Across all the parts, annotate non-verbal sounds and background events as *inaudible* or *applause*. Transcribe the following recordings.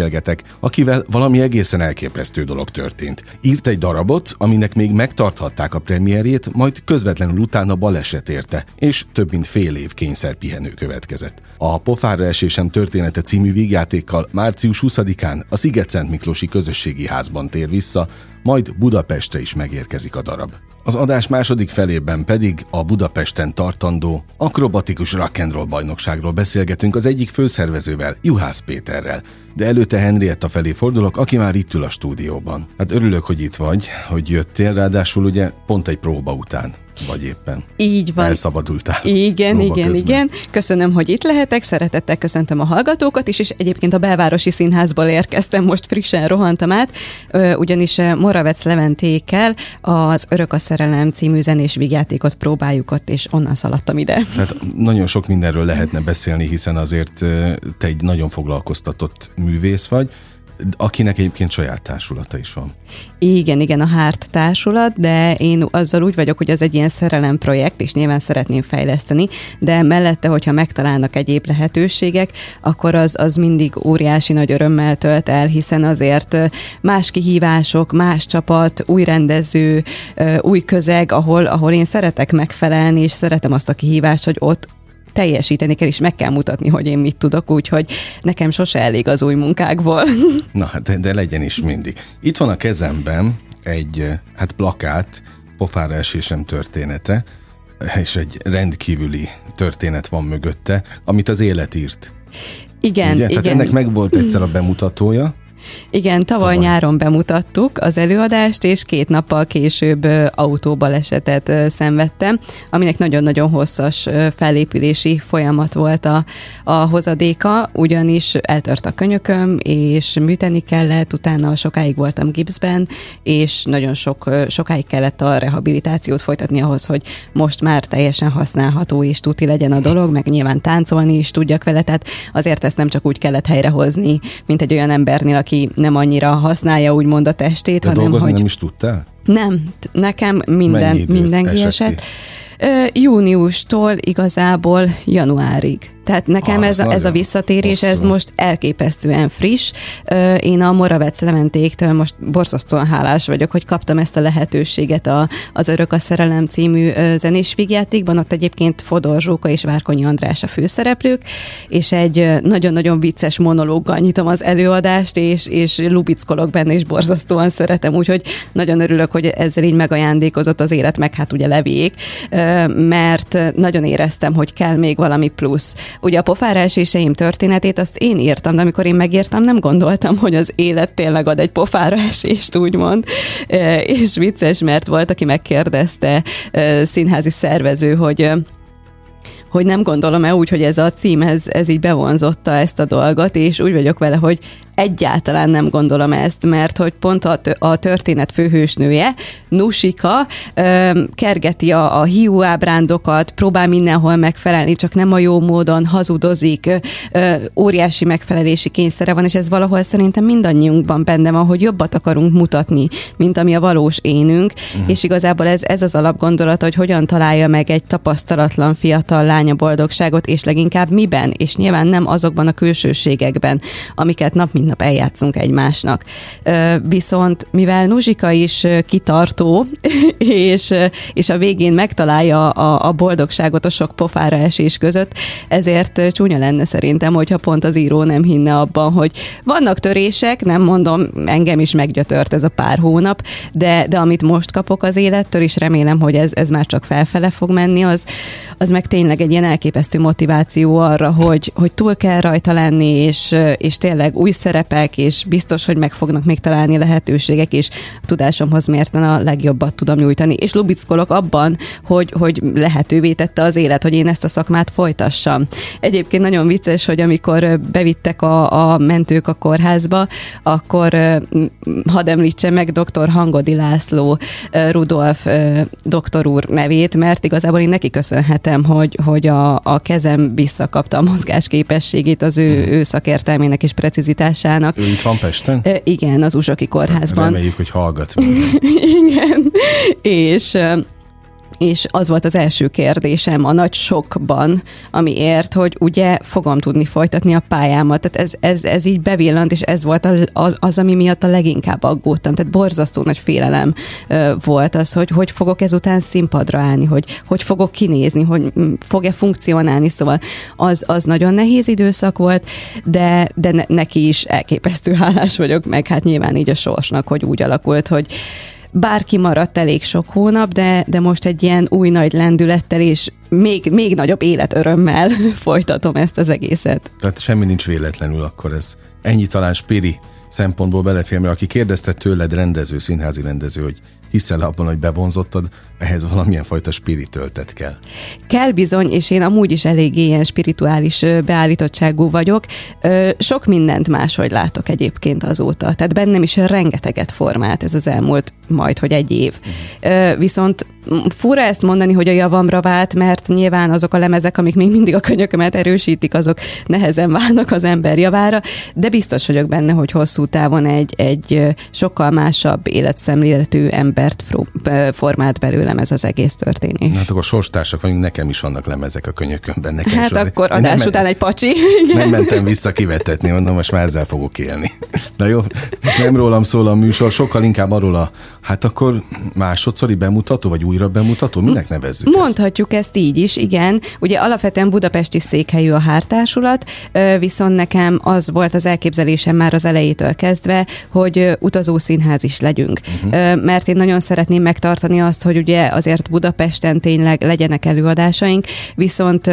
beszélgetek, akivel valami egészen elképesztő dolog történt. Írt egy darabot, aminek még megtarthatták a premierjét, majd közvetlenül utána baleset érte, és több mint fél év kényszerpihenő következett. A Pofára esésem története című vígjátékkal március 20-án a Sziget-Szent Miklósi Közösségi Házban tér vissza, majd Budapestre is megérkezik a darab. Az adás második felében pedig a Budapesten tartandó akrobatikus rock'n'roll bajnokságról beszélgetünk az egyik főszervezővel, Juhász Péterrel. De előtte Henrietta felé fordulok, aki már itt ül a stúdióban. Hát örülök, hogy itt vagy, hogy jöttél, ráadásul ugye pont egy próba után vagy éppen. Így van. Elszabadultál. Igen, igen, közben. igen. Köszönöm, hogy itt lehetek, szeretettel köszöntöm a hallgatókat is, és egyébként a belvárosi színházból érkeztem, most frissen rohantam át, ugyanis Moravec Leventékkel az Örök a szerelem című zenés vígjátékot próbáljuk ott, és onnan szaladtam ide. Hát nagyon sok mindenről lehetne beszélni, hiszen azért te egy nagyon foglalkoztatott művész vagy, akinek egyébként saját társulata is van. Igen, igen, a Hárt társulat, de én azzal úgy vagyok, hogy az egy ilyen szerelem projekt, és nyilván szeretném fejleszteni, de mellette, hogyha megtalálnak egyéb lehetőségek, akkor az, az mindig óriási nagy örömmel tölt el, hiszen azért más kihívások, más csapat, új rendező, új közeg, ahol, ahol én szeretek megfelelni, és szeretem azt a kihívást, hogy ott teljesíteni kell, és meg kell mutatni, hogy én mit tudok, úgyhogy nekem sose elég az új munkákból. *laughs* Na, hát de, de legyen is mindig. Itt van a kezemben egy hát plakát, pofára esésem története, és egy rendkívüli történet van mögötte, amit az élet írt. Igen, Ugye? Tehát igen. ennek meg volt egyszer a bemutatója, igen, tavaly, tavaly. nyáron bemutattuk az előadást, és két nappal később autóbalesetet szenvedtem, aminek nagyon-nagyon hosszas felépülési folyamat volt a, a hozadéka, ugyanis eltört a könyököm, és műteni kellett, utána sokáig voltam gipszben, és nagyon sok, sokáig kellett a rehabilitációt folytatni ahhoz, hogy most már teljesen használható és tuti legyen a dolog, meg nyilván táncolni is tudjak vele, tehát azért ezt nem csak úgy kellett helyrehozni, mint egy olyan embernél, aki nem annyira használja úgymond a testét, De hanem hogy... nem is tudtál? Nem, nekem minden, minden kiesett. Júniustól igazából januárig. Tehát nekem ah, ez, a, ez a visszatérés, hosszú. ez most elképesztően friss. Én a Moravec Lementéktől most borzasztóan hálás vagyok, hogy kaptam ezt a lehetőséget a, az Örök a Szerelem című zenés vígjátékban. Ott egyébként Fodor Zsóka és Várkonyi András a főszereplők, és egy nagyon-nagyon vicces monológgal nyitom az előadást, és, és lubickolok benne, és borzasztóan szeretem, úgyhogy nagyon örülök, hogy ezzel így megajándékozott az élet, meg hát ugye levék, mert nagyon éreztem, hogy kell még valami plusz. Ugye a pofára eséseim történetét azt én írtam, de amikor én megírtam, nem gondoltam, hogy az élet tényleg ad egy pofára esést, úgymond. És vicces, mert volt, aki megkérdezte színházi szervező, hogy hogy nem gondolom-e úgy, hogy ez a cím, ez, ez így bevonzotta ezt a dolgot, és úgy vagyok vele, hogy egyáltalán nem gondolom ezt, mert hogy pont a, a történet főhősnője, Nusika, ö, kergeti a, a hiú ábrándokat, próbál mindenhol megfelelni, csak nem a jó módon hazudozik, ö, óriási megfelelési kényszere van, és ez valahol szerintem mindannyiunkban benne van, hogy jobbat akarunk mutatni, mint ami a valós énünk, uh-huh. és igazából ez, ez az alapgondolat, hogy hogyan találja meg egy tapasztalatlan fiatal lány a boldogságot, és leginkább miben, és nyilván nem azokban a külsőségekben, amiket nap mint nap eljátszunk egymásnak. Viszont mivel Nuzsika is kitartó, *laughs* és, és a végén megtalálja a, a boldogságot a sok pofára esés között, ezért csúnya lenne szerintem, hogyha pont az író nem hinne abban, hogy vannak törések, nem mondom, engem is meggyötört ez a pár hónap, de, de amit most kapok az élettől, és remélem, hogy ez, ez már csak felfele fog menni, az, az meg tényleg egy egy ilyen elképesztő motiváció arra, hogy, hogy túl kell rajta lenni, és, és tényleg új szerepek, és biztos, hogy meg fognak még találni lehetőségek, és a tudásomhoz mérten a legjobbat tudom nyújtani. És lubickolok abban, hogy, hogy lehetővé tette az élet, hogy én ezt a szakmát folytassam. Egyébként nagyon vicces, hogy amikor bevittek a, a mentők a kórházba, akkor hadd említse meg dr. Hangodi László Rudolf doktor úr nevét, mert igazából én neki köszönhetem, hogy, hogy a, a kezem visszakapta a mozgásképességét az ő, hmm. ő szakértelmének és precizitásának. Ő itt van Pesten? Igen, az Uzsoki kórházban. Reméljük, hogy hallgat. *laughs* Igen, és és az volt az első kérdésem a nagy sokban, ami ért, hogy ugye fogom tudni folytatni a pályámat. Tehát ez, ez, ez így bevillant, és ez volt az, ami miatt a leginkább aggódtam. Tehát borzasztó nagy félelem volt az, hogy hogy fogok ezután színpadra állni, hogy hogy fogok kinézni, hogy fog-e funkcionálni. Szóval az, az nagyon nehéz időszak volt, de, de ne, neki is elképesztő hálás vagyok, meg hát nyilván így a sorsnak, hogy úgy alakult, hogy bárki maradt elég sok hónap, de, de most egy ilyen új nagy lendülettel és még, még nagyobb életörömmel *laughs* folytatom ezt az egészet. Tehát semmi nincs véletlenül, akkor ez ennyi talán Spiri szempontból belefér, mert aki kérdezte tőled rendező, színházi rendező, hogy hiszel abban, hogy bevonzottad, ehhez valamilyen fajta spiritöltet kell. Kell bizony, és én amúgy is elég ilyen spirituális beállítottságú vagyok. Sok mindent máshogy látok egyébként azóta. Tehát bennem is rengeteget formált ez az elmúlt majd, hogy egy év. Viszont fura ezt mondani, hogy a javamra vált, mert nyilván azok a lemezek, amik még mindig a könyökömet erősítik, azok nehezen válnak az ember javára, de biztos vagyok benne, hogy hosszú távon egy, egy sokkal másabb életszemléletű embert formált ez az egész történés. Hát akkor sorstársak vagyunk, nekem is vannak lemezek a könyökömben. Nekem hát is akkor adás nem után egy pacsi. Nem mentem vissza kivetetni, mondom, most már ezzel fogok élni. Na jó, nem rólam szól a műsor, sokkal inkább arról a, hát akkor másodszori bemutató, vagy újra bemutató? Minek nevezzük Mondhatjuk ezt? ezt így is, igen. Ugye alapvetően budapesti székhelyű a hártársulat, viszont nekem az volt az elképzelésem már az elejétől kezdve, hogy utazó színház is legyünk. Uh-huh. Mert én nagyon szeretném megtartani azt, hogy ugye azért Budapesten tényleg legyenek előadásaink, viszont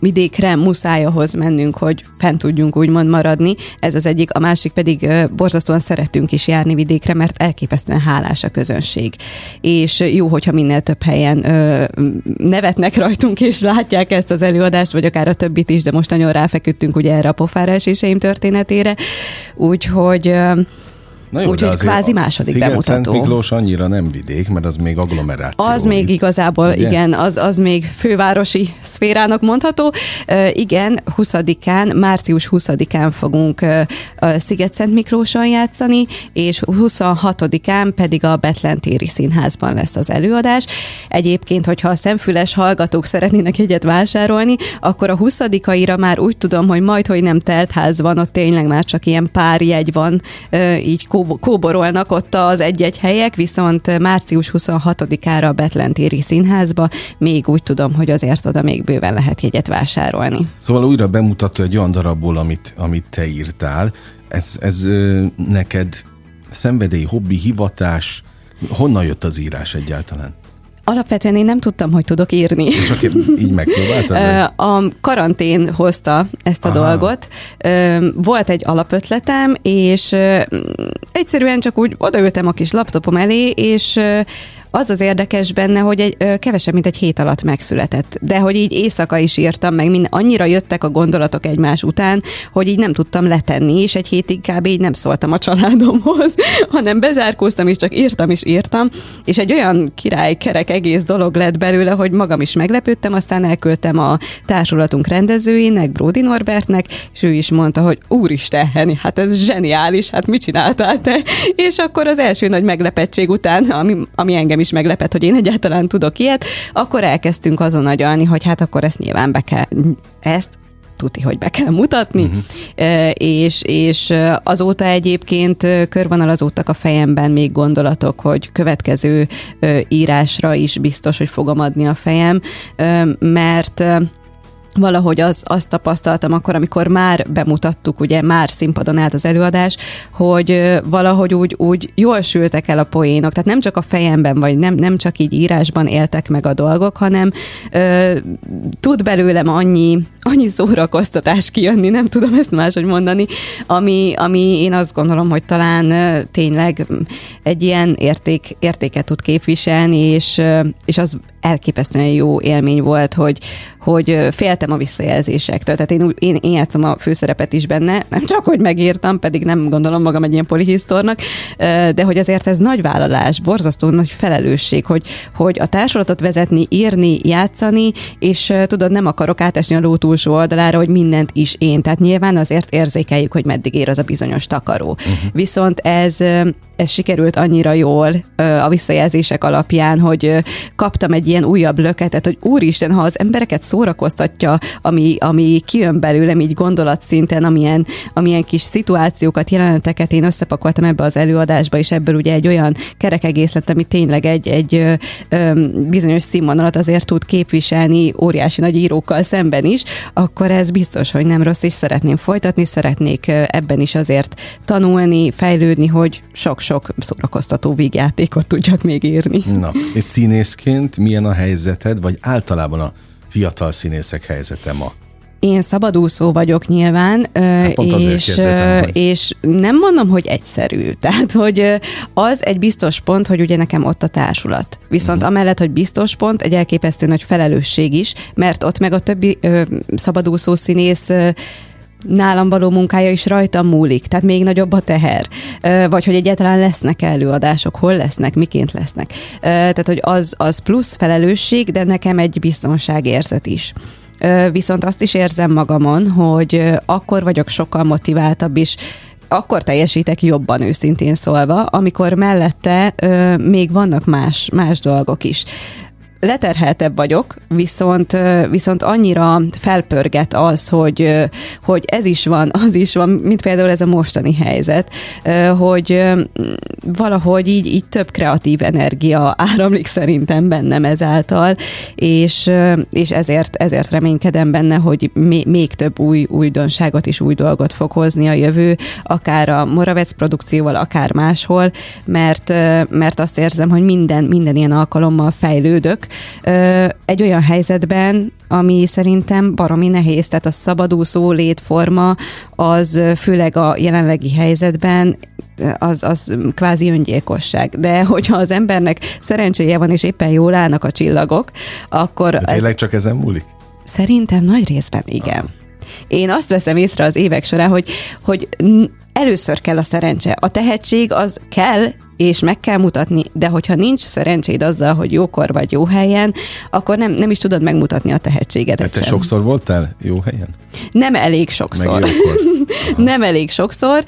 vidékre muszáj ahhoz mennünk, hogy fent tudjunk úgymond maradni. Ez az egyik, a másik pedig borzasztóan szeretünk is járni vidékre, mert elképesztően hálás a közönség. És jó, hogyha minél több helyen ö, nevetnek rajtunk, és látják ezt az előadást, vagy akár a többit is, de most nagyon ráfeküdtünk ugye erre a pofára eséseim történetére. Úgyhogy ö, Na jó, Úgyhogy kvázi második Sziget bemutató. Szent Miklós annyira nem vidék, mert az még agglomeráció. Az még igazából, ugye? igen, az, az még fővárosi szférának mondható. Uh, igen, 20-án, március 20-án fogunk uh, Sziget-Szent Miklóson játszani, és 26-án pedig a Betlentéri Színházban lesz az előadás. Egyébként, hogyha a szemfüles hallgatók szeretnének egyet vásárolni, akkor a 20-aira már úgy tudom, hogy majd, hogy nem teltház van, ott tényleg már csak ilyen pár jegy van, uh, így kóborolnak ott az egy-egy helyek, viszont március 26-ára a Betlentéri Színházba még úgy tudom, hogy azért oda még bőven lehet jegyet vásárolni. Szóval újra bemutató egy olyan darabból, amit, amit te írtál. Ez, ez neked szenvedély, hobbi, hivatás, honnan jött az írás egyáltalán? Alapvetően én nem tudtam, hogy tudok írni. Csak így megpróbáltad? A karantén hozta ezt a Aha. dolgot. Volt egy alapötletem, és egyszerűen csak úgy odaültem a kis laptopom elé, és az az érdekes benne, hogy egy, ö, kevesebb, mint egy hét alatt megszületett. De hogy így éjszaka is írtam meg, minden, annyira jöttek a gondolatok egymás után, hogy így nem tudtam letenni, és egy hétig kb. így nem szóltam a családomhoz, *laughs* hanem bezárkóztam, és csak írtam és írtam, és egy olyan király kerek egész dolog lett belőle, hogy magam is meglepődtem, aztán elküldtem a társulatunk rendezőjének, Brody Norbertnek, és ő is mondta, hogy úristen, hát ez zseniális, hát mit csináltál te? *laughs* És akkor az első nagy meglepettség után, ami, ami engem is meglepett, hogy én egyáltalán tudok ilyet, akkor elkezdtünk azon agyalni, hogy hát akkor ezt nyilván be kell, ezt tuti, hogy be kell mutatni, uh-huh. és, és azóta egyébként körvonalazódtak a fejemben még gondolatok, hogy következő írásra is biztos, hogy fogom adni a fejem, mert valahogy az, azt tapasztaltam akkor, amikor már bemutattuk, ugye már színpadon állt az előadás, hogy valahogy úgy, úgy jól sültek el a poénok, tehát nem csak a fejemben, vagy nem, nem csak így írásban éltek meg a dolgok, hanem ö, tud belőlem annyi, annyi szórakoztatás kijönni, nem tudom ezt máshogy mondani, ami, ami én azt gondolom, hogy talán ö, tényleg egy ilyen érték, értéket tud képviselni, és, ö, és az elképesztően jó élmény volt, hogy, hogy féltem a visszajelzésektől. Tehát én, én, én játszom a főszerepet is benne, nem csak, hogy megírtam, pedig nem gondolom magam egy ilyen polihisztornak, de hogy azért ez nagy vállalás, borzasztó nagy felelősség, hogy, hogy a társulatot vezetni, írni, játszani, és tudod, nem akarok átesni a ló túlsó oldalára, hogy mindent is én. Tehát nyilván azért érzékeljük, hogy meddig ér az a bizonyos takaró. Uh-huh. Viszont ez, ez sikerült annyira jól a visszajelzések alapján, hogy kaptam egy ilyen újabb löketet, hogy úristen, ha az embereket szórakoztatja, ami, ami kijön belőlem így gondolatszinten, amilyen, amilyen kis szituációkat, jeleneteket én összepakoltam ebbe az előadásba, és ebből ugye egy olyan kerek egész lett, ami tényleg egy, egy bizonyos színvonalat azért tud képviselni óriási nagy írókkal szemben is, akkor ez biztos, hogy nem rossz, és szeretném folytatni, szeretnék ebben is azért tanulni, fejlődni, hogy sok-sok szórakoztató vígjátékot tudjak még írni. Na, és színészként milyen a helyzeted, vagy általában a fiatal színészek helyzete ma? Én szabadúszó vagyok nyilván, hát és, kérdezem, hogy... és nem mondom, hogy egyszerű. *laughs* Tehát, hogy az egy biztos pont, hogy ugye nekem ott a társulat. Viszont uh-huh. amellett, hogy biztos pont, egy elképesztő nagy felelősség is, mert ott meg a többi ö, szabadúszó színész ö, nálam való munkája is rajtam múlik, tehát még nagyobb a teher. Vagy hogy egyáltalán lesznek előadások, hol lesznek, miként lesznek. Tehát, hogy az, az plusz felelősség, de nekem egy biztonságérzet is. Viszont azt is érzem magamon, hogy akkor vagyok sokkal motiváltabb is, akkor teljesítek jobban őszintén szólva, amikor mellette ö, még vannak más, más dolgok is leterheltebb vagyok, viszont, viszont annyira felpörget az, hogy, hogy ez is van, az is van, mint például ez a mostani helyzet, hogy valahogy így, így több kreatív energia áramlik szerintem bennem ezáltal, és, és ezért, ezért reménykedem benne, hogy még több új újdonságot és új dolgot fog hozni a jövő, akár a Moravec produkcióval, akár máshol, mert, mert azt érzem, hogy minden, minden ilyen alkalommal fejlődök, egy olyan helyzetben, ami szerintem baromi nehéz, tehát a szabadúszó létforma az főleg a jelenlegi helyzetben az, az kvázi öngyilkosság. De hogyha az embernek szerencséje van, és éppen jól állnak a csillagok, akkor... De tényleg ez... csak ezen múlik? Szerintem nagy részben igen. Ah. Én azt veszem észre az évek során, hogy, hogy először kell a szerencse. A tehetség az kell, és meg kell mutatni, de hogyha nincs szerencséd azzal, hogy jókor vagy jó helyen, akkor nem, nem is tudod megmutatni a tehetségedet Tehát te sem. sokszor voltál jó helyen? Nem elég sokszor. *laughs* nem elég sokszor,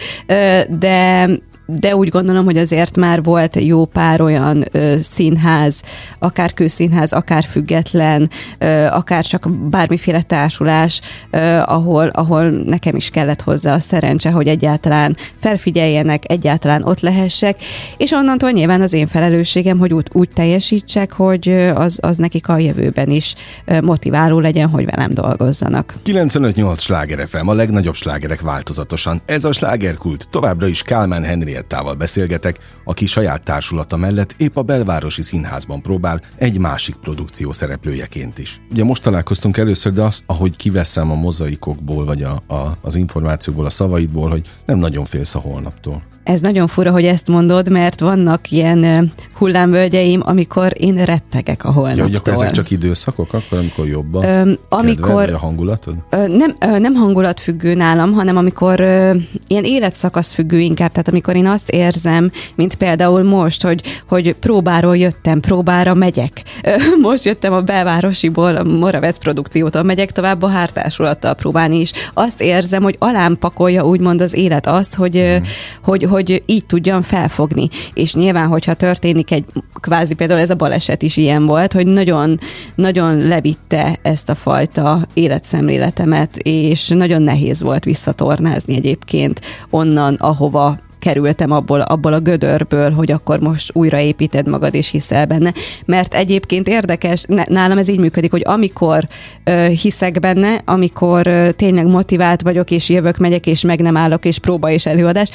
de de úgy gondolom, hogy azért már volt jó pár olyan ö, színház, akár kőszínház, akár független, ö, akár csak bármiféle társulás, ö, ahol, ahol nekem is kellett hozzá a szerencse, hogy egyáltalán felfigyeljenek, egyáltalán ott lehessek, és onnantól nyilván az én felelősségem, hogy úgy, úgy teljesítsek, hogy az, az nekik a jövőben is motiváló legyen, hogy velem dolgozzanak. 95-8 sláger FM, a legnagyobb slágerek változatosan. Ez a slágerkult továbbra is Kálmán Henry Henriettával beszélgetek, aki saját társulata mellett épp a belvárosi színházban próbál egy másik produkció szereplőjeként is. Ugye most találkoztunk először, de azt, ahogy kiveszem a mozaikokból, vagy a, a, az információkból, a szavaidból, hogy nem nagyon félsz a holnaptól. Ez nagyon fura, hogy ezt mondod, mert vannak ilyen hullámvölgyeim, amikor én rettegek a holnaptól. Ja, hogy akkor ezek csak időszakok, akkor amikor jobban amikor, kedved, a hangulatod? Ö, nem, ö, nem hangulatfüggő nálam, hanem amikor ö, ilyen életszakasz függő inkább, tehát amikor én azt érzem, mint például most, hogy, hogy próbáról jöttem, próbára megyek. Ö, most jöttem a belvárosiból, a Moravec produkciótól megyek tovább a hártársulattal próbálni is. Azt érzem, hogy alám pakolja úgymond az élet azt, hogy, hmm. hogy, hogy hogy így tudjam felfogni. És nyilván, hogyha történik egy, kvázi például ez a baleset is ilyen volt, hogy nagyon, nagyon levitte ezt a fajta életszemléletemet, és nagyon nehéz volt visszatornázni egyébként onnan, ahova kikerültem abból, abból a gödörből, hogy akkor most újraépíted magad és hiszel benne. Mert egyébként érdekes, nálam ez így működik, hogy amikor ö, hiszek benne, amikor ö, tényleg motivált vagyok, és jövök, megyek, és meg nem állok, és próba és előadás,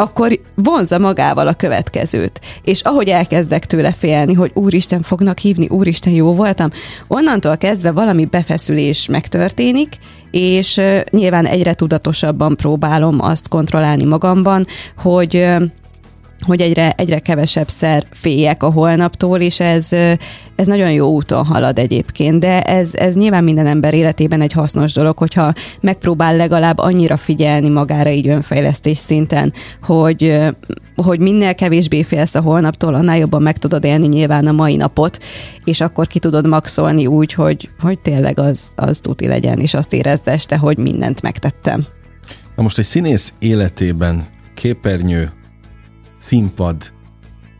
akkor vonza magával a következőt. És ahogy elkezdek tőle félni, hogy úristen fognak hívni, úristen jó voltam, onnantól kezdve valami befeszülés megtörténik, és nyilván egyre tudatosabban próbálom azt kontrollálni magamban, hogy hogy egyre, egyre kevesebb szer féljek a holnaptól, és ez, ez nagyon jó úton halad egyébként, de ez, ez nyilván minden ember életében egy hasznos dolog, hogyha megpróbál legalább annyira figyelni magára így önfejlesztés szinten, hogy, hogy minél kevésbé félsz a holnaptól, annál jobban meg tudod élni nyilván a mai napot, és akkor ki tudod maxolni úgy, hogy, hogy tényleg az, az tuti legyen, és azt érezd este, hogy mindent megtettem. Na most egy színész életében képernyő, színpad,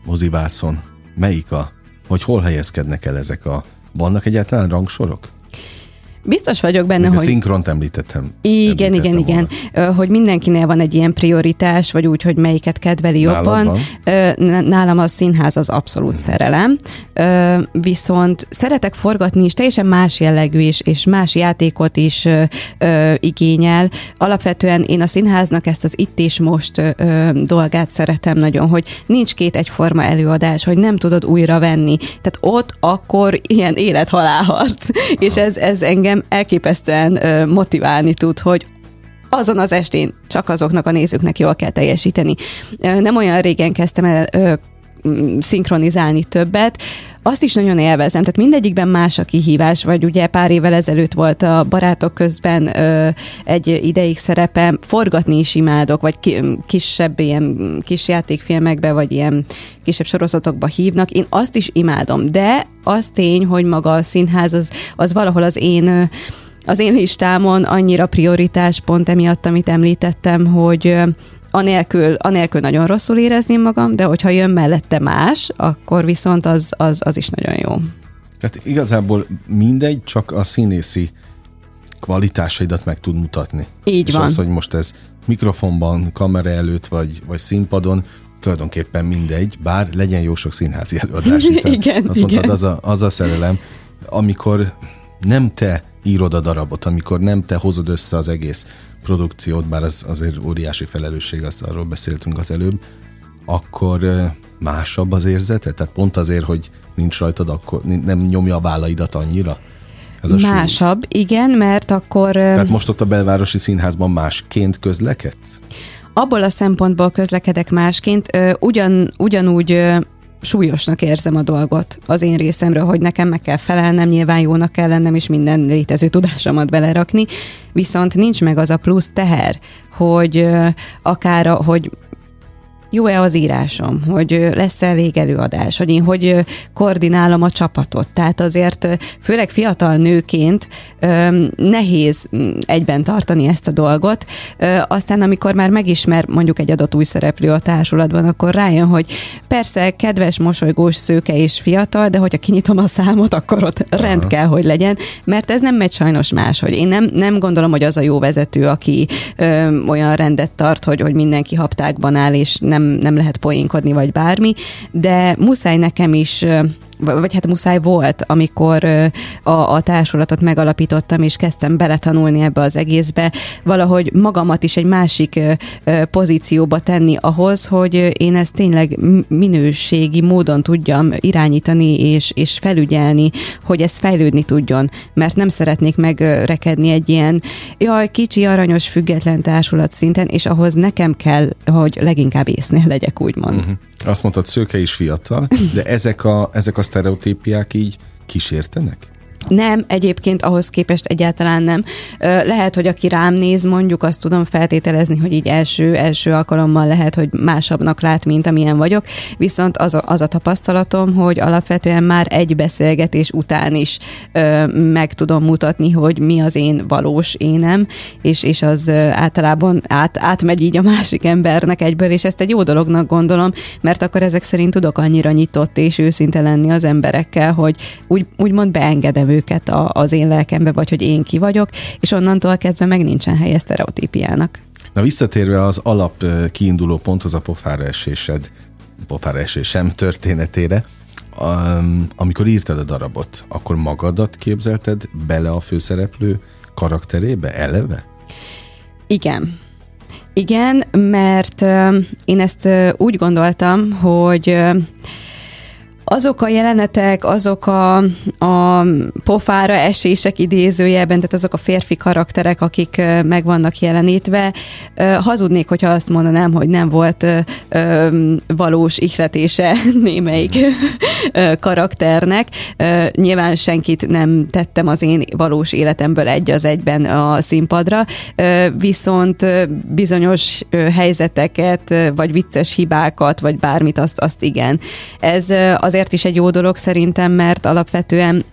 mozivászon, melyik a, vagy hol helyezkednek el ezek a, vannak egyáltalán rangsorok? Biztos vagyok benne, Még hogy... A szinkront említettem. Igen, említettem igen, volna. igen. Hogy mindenkinél van egy ilyen prioritás, vagy úgy, hogy melyiket kedveli jobban. Nálam a színház az abszolút hmm. szerelem. Viszont szeretek forgatni is, teljesen más jellegű is, és más játékot is igényel. Alapvetően én a színháznak ezt az itt és most dolgát szeretem nagyon, hogy nincs két egyforma előadás, hogy nem tudod újra venni. Tehát ott akkor ilyen élet-halálharc. És ez, ez engem engem elképesztően motiválni tud, hogy azon az estén csak azoknak a nézőknek jól kell teljesíteni. Nem olyan régen kezdtem el szinkronizálni többet, azt is nagyon élvezem, tehát mindegyikben más a kihívás, vagy ugye pár évvel ezelőtt volt a barátok közben ö, egy ideig szerepem, forgatni is imádok, vagy ki, kisebb ilyen kis játékfilmekbe, vagy ilyen kisebb sorozatokba hívnak, én azt is imádom, de az tény, hogy maga a színház az, az valahol az én az én listámon annyira prioritás pont emiatt, amit említettem, hogy anélkül, anélkül nagyon rosszul érezném magam, de hogyha jön mellette más, akkor viszont az, az, az is nagyon jó. Tehát igazából mindegy, csak a színészi kvalitásaidat meg tud mutatni. Így És van. az, hogy most ez mikrofonban, kamera előtt vagy, vagy színpadon, tulajdonképpen mindegy, bár legyen jó sok színházi előadás, *laughs* hiszen igen, azt mondtad, az a, az a szerelem, amikor nem te írod a darabot, amikor nem te hozod össze az egész produkciót, bár az azért óriási felelősség, azt arról beszéltünk az előbb, akkor másabb az érzete? Tehát pont azért, hogy nincs rajtad, akkor nem nyomja a vállaidat annyira? Ez a Másabb, súly. igen, mert akkor... Tehát most ott a belvárosi színházban másként közlekedsz? Abból a szempontból közlekedek másként, ugyan, ugyanúgy súlyosnak érzem a dolgot az én részemről, hogy nekem meg kell felelnem, nyilván jónak kell lennem, és minden létező tudásomat belerakni, viszont nincs meg az a plusz teher, hogy akár, hogy jó-e az írásom, hogy lesz-e elég előadás, hogy én hogy koordinálom a csapatot. Tehát azért főleg fiatal nőként nehéz egyben tartani ezt a dolgot. Aztán amikor már megismer mondjuk egy adott új szereplő a társulatban, akkor rájön, hogy persze kedves, mosolygós, szőke és fiatal, de hogyha kinyitom a számot, akkor ott rend kell, hogy legyen, mert ez nem megy sajnos máshogy. Én nem, nem gondolom, hogy az a jó vezető, aki ö, olyan rendet tart, hogy, hogy mindenki haptákban áll, és nem nem, nem lehet poénkodni, vagy bármi, de muszáj nekem is vagy hát muszáj volt, amikor a, a társulatot megalapítottam, és kezdtem beletanulni ebbe az egészbe, valahogy magamat is egy másik pozícióba tenni ahhoz, hogy én ezt tényleg minőségi módon tudjam irányítani és, és felügyelni, hogy ez fejlődni tudjon, mert nem szeretnék megrekedni egy ilyen jaj, kicsi, aranyos, független társulat szinten, és ahhoz nekem kell, hogy leginkább észnél legyek, úgymond. Uh-huh. Azt mondtad, szőke is fiatal, de ezek a, ezek a sztereotípiák így kísértenek? Nem, egyébként ahhoz képest egyáltalán nem. Lehet, hogy aki rám néz, mondjuk azt tudom feltételezni, hogy így első, első alkalommal lehet, hogy másabbnak lát, mint amilyen vagyok, viszont az a, az a tapasztalatom, hogy alapvetően már egy beszélgetés után is ö, meg tudom mutatni, hogy mi az én valós énem, és, és az általában át, átmegy így a másik embernek egyből, és ezt egy jó dolognak gondolom, mert akkor ezek szerint tudok annyira nyitott és őszinte lenni az emberekkel, hogy úgy, úgymond beengedem őket a, az én lelkembe, vagy hogy én ki vagyok, és onnantól kezdve meg nincsen helye sztereotípiának. Na visszatérve az alap kiinduló ponthoz, a pofára esésed, pofára esésem történetére, um, amikor írtad a darabot, akkor magadat képzelted bele a főszereplő karakterébe eleve? Igen. Igen, mert én ezt úgy gondoltam, hogy azok a jelenetek, azok a, a pofára esések idézőjelben, tehát azok a férfi karakterek, akik meg vannak jelenítve, hazudnék, hogyha azt mondanám, hogy nem volt valós ihletése *laughs* némelyik karakternek. Nyilván senkit nem tettem az én valós életemből egy az egyben a színpadra, viszont bizonyos helyzeteket, vagy vicces hibákat, vagy bármit, azt, azt igen. Ez azért azért is egy jó dolog szerintem, mert alapvetően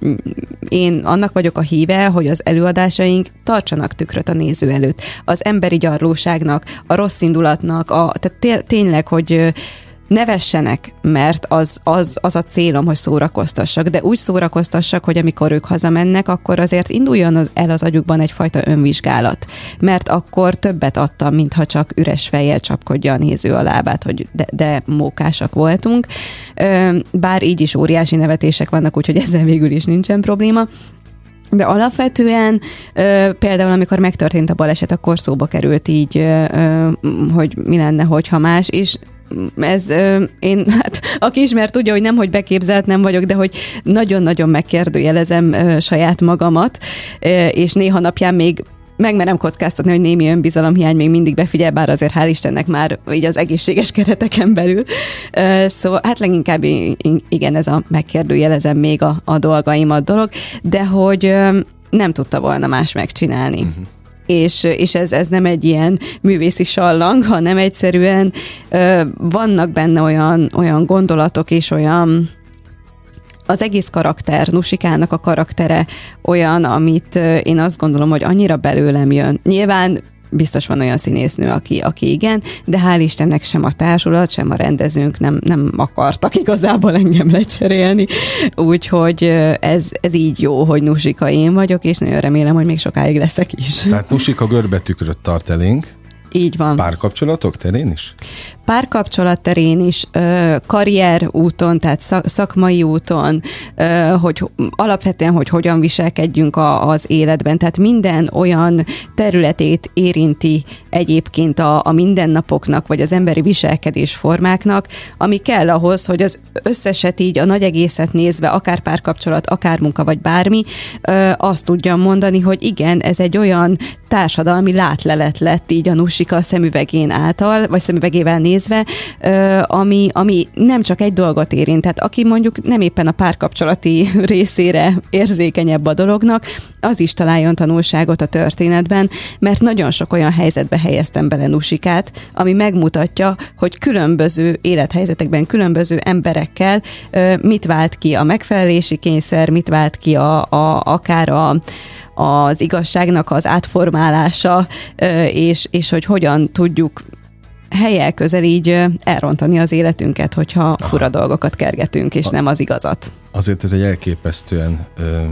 én annak vagyok a híve, hogy az előadásaink tartsanak tükröt a néző előtt. Az emberi gyarlóságnak, a rossz indulatnak, a, tehát tényleg, hogy nevessenek, mert az, az, az a célom, hogy szórakoztassak, de úgy szórakoztassak, hogy amikor ők hazamennek, akkor azért induljon az, el az agyukban egyfajta önvizsgálat, mert akkor többet adtam, mintha csak üres fejjel csapkodja a néző a lábát, hogy de, de mókásak voltunk, bár így is óriási nevetések vannak, úgyhogy ezzel végül is nincsen probléma. De alapvetően például, amikor megtörtént a baleset, akkor szóba került így, hogy mi lenne, hogyha más, és ez én, hát aki ismer tudja, hogy nem, hogy beképzelt nem vagyok, de hogy nagyon-nagyon megkérdőjelezem saját magamat, és néha napján még megmerem kockáztatni, hogy némi önbizalomhiány még mindig befigyel, bár azért hál' Istennek már így az egészséges kereteken belül. Szóval hát leginkább igen, ez a megkérdőjelezem még a, a dolgaimat dolog, de hogy nem tudta volna más megcsinálni. Uh-huh és, és ez, ez nem egy ilyen művészi sallang, hanem egyszerűen ö, vannak benne olyan, olyan gondolatok és olyan az egész karakter, Nusikának a karaktere olyan, amit én azt gondolom, hogy annyira belőlem jön. Nyilván biztos van olyan színésznő, aki, aki igen, de hál' Istennek sem a társulat, sem a rendezőnk nem, nem akartak igazából engem lecserélni, úgyhogy ez, ez így jó, hogy Nusika én vagyok, és nagyon remélem, hogy még sokáig leszek is. Tehát Nusika görbetükröt tart elénk, így van. Párkapcsolatok terén is? Párkapcsolat terén is, karrier úton, tehát szakmai úton, hogy alapvetően, hogy hogyan viselkedjünk az életben, tehát minden olyan területét érinti egyébként a, a mindennapoknak, vagy az emberi viselkedés formáknak, ami kell ahhoz, hogy az összeset így a nagy egészet nézve, akár párkapcsolat, akár munka, vagy bármi, azt tudjam mondani, hogy igen, ez egy olyan társadalmi látlelet lett így a Nussika szemüvegén által, vagy szemüvegével nézve, ami, ami nem csak egy dolgot érint. Tehát aki mondjuk nem éppen a párkapcsolati *laughs* részére érzékenyebb a dolognak, az is találjon tanulságot a történetben, mert nagyon sok olyan helyzetbe helyeztem bele Nusikát, ami megmutatja, hogy különböző élethelyzetekben, különböző emberekkel mit vált ki a megfelelési kényszer, mit vált ki a, a, akár a, az igazságnak az átformálása, és, és hogy hogyan tudjuk helyel közel így elrontani az életünket, hogyha fura dolgokat kergetünk, és a, nem az igazat. Azért ez egy elképesztően ö,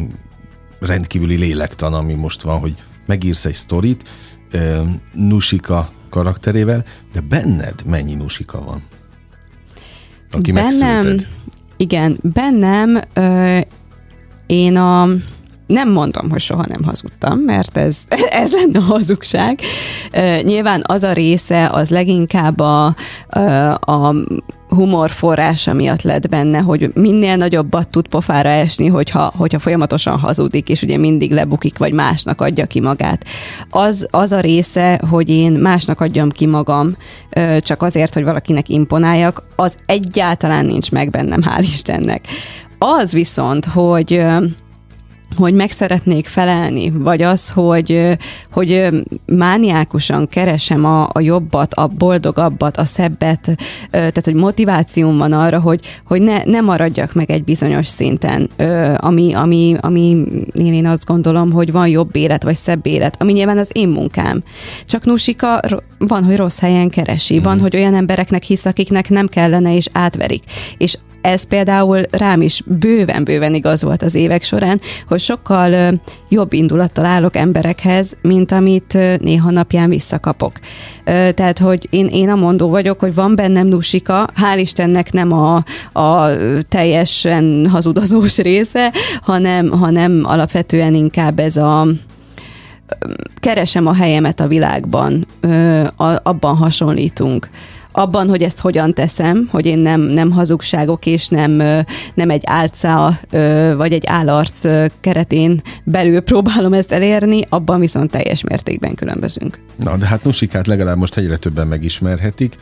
rendkívüli lélektan, ami most van, hogy megírsz egy sztorit ö, Nusika karakterével, de benned mennyi Nusika van? Aki bennem, Igen, bennem ö, én a nem mondom, hogy soha nem hazudtam, mert ez, *laughs* ez lenne a hazugság. Nyilván az a része az leginkább a, a humor forrása miatt lett benne, hogy minél nagyobbat tud pofára esni, hogyha, hogyha folyamatosan hazudik, és ugye mindig lebukik, vagy másnak adja ki magát. Az, az a része, hogy én másnak adjam ki magam, csak azért, hogy valakinek imponáljak, az egyáltalán nincs meg bennem, hál' Istennek. Az viszont, hogy hogy meg szeretnék felelni, vagy az, hogy, hogy mániákusan keresem a, a jobbat, a boldogabbat, a szebbet, tehát hogy motivációm van arra, hogy, hogy ne, ne maradjak meg egy bizonyos szinten, ami, ami, ami én, én azt gondolom, hogy van jobb élet, vagy szebb élet, ami nyilván az én munkám. Csak Nusika van, hogy rossz helyen keresi, van, mhm. hogy olyan embereknek hisz, akiknek nem kellene, és átverik. És ez például rám is bőven-bőven igaz volt az évek során, hogy sokkal jobb indulattal állok emberekhez, mint amit néha napján visszakapok. Tehát, hogy én, én a mondó vagyok, hogy van bennem nusika, hál' Istennek nem a, a teljesen hazudozós része, hanem, hanem alapvetően inkább ez a keresem a helyemet a világban, abban hasonlítunk abban, hogy ezt hogyan teszem, hogy én nem, nem hazugságok és nem, nem egy álca vagy egy állarc keretén belül próbálom ezt elérni, abban viszont teljes mértékben különbözünk. Na, de hát Nusikát legalább most egyre többen megismerhetik.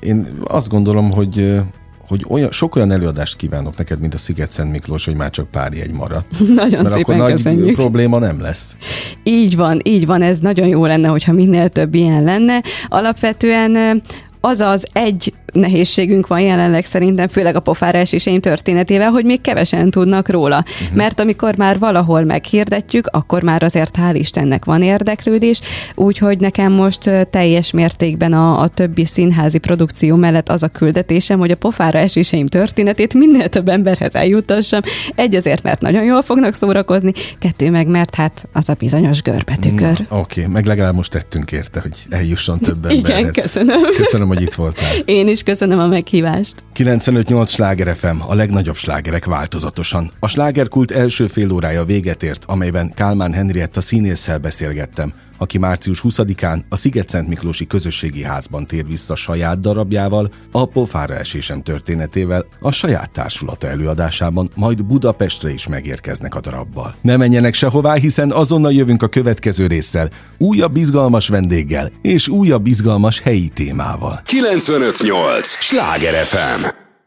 Én azt gondolom, hogy hogy olyan, sok olyan előadást kívánok neked, mint a Sziget Szent Miklós, hogy már csak pár jegy maradt. *laughs* Nagyon Mert szépen akkor köszönjük. nagy probléma nem lesz. Így van, így van, ez nagyon jó lenne, hogyha minél több ilyen lenne. Alapvetően az az egy nehézségünk van jelenleg szerintem, főleg a pofára eséseim történetével, hogy még kevesen tudnak róla. Uh-huh. Mert amikor már valahol meghirdetjük, akkor már azért hál' Istennek van érdeklődés, úgyhogy nekem most teljes mértékben a, a többi színházi produkció mellett az a küldetésem, hogy a pofára eséseim történetét minél több emberhez eljutassam. Egy azért, mert nagyon jól fognak szórakozni, kettő meg, mert hát az a bizonyos görbetükör. Oké, okay, meg legalább most tettünk érte, hogy eljusson több emberhez. Igen, köszönöm. Köszönöm, hogy itt voltál. Én is köszönöm a meghívást. 95-8 sláger FM, a legnagyobb slágerek változatosan. A slágerkult első fél órája véget ért, amelyben Kálmán Henrietta színésszel beszélgettem, aki március 20-án a Sziget-Szent Miklósi Közösségi Házban tér vissza saját darabjával, a pofára esésem történetével, a saját társulata előadásában, majd Budapestre is megérkeznek a darabbal. Ne menjenek sehová, hiszen azonnal jövünk a következő résszel, újabb izgalmas vendéggel és újabb izgalmas helyi témával. 958! Sláger FM!